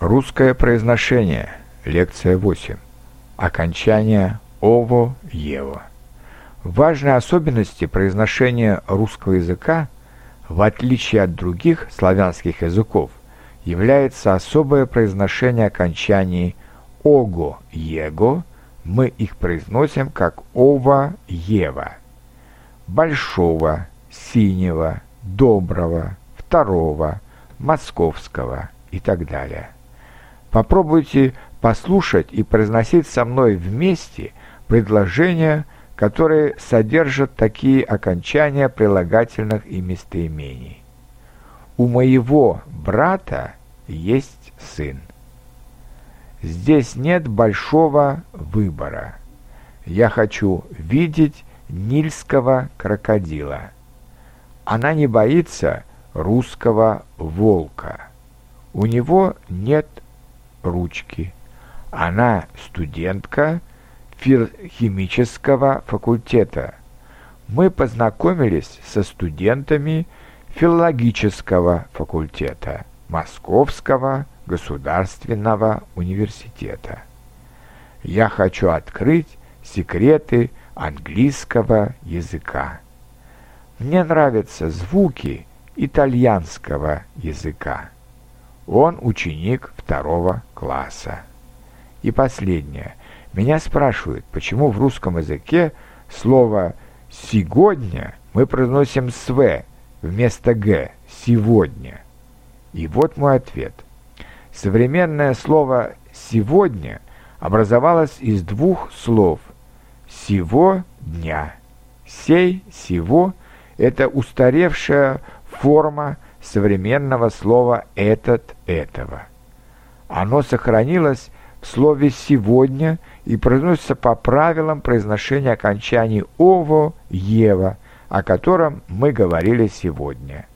Русское произношение. Лекция 8. Окончание ово ево. Важной особенности произношения русского языка, в отличие от других славянских языков, является особое произношение окончаний ого его. Мы их произносим как ова ева. Большого, синего, доброго, второго, московского и так далее. Попробуйте послушать и произносить со мной вместе предложения, которые содержат такие окончания прилагательных и местоимений. У моего брата есть сын. Здесь нет большого выбора. Я хочу видеть нильского крокодила. Она не боится русского волка. У него нет ручки. Она студентка химического факультета. Мы познакомились со студентами филологического факультета Московского государственного университета. Я хочу открыть секреты английского языка. Мне нравятся звуки итальянского языка. Он ученик второго класса. И последнее. Меня спрашивают, почему в русском языке слово «сегодня» мы произносим «св» вместо «г» «сегодня». И вот мой ответ. Современное слово «сегодня» образовалось из двух слов «сего дня». «Сей», «сего» — это устаревшая форма современного слова «этот», «этого». Оно сохранилось в слове «сегодня» и произносится по правилам произношения окончаний «ово», «ева», о котором мы говорили сегодня.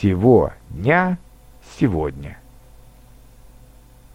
Сего дня сегодня.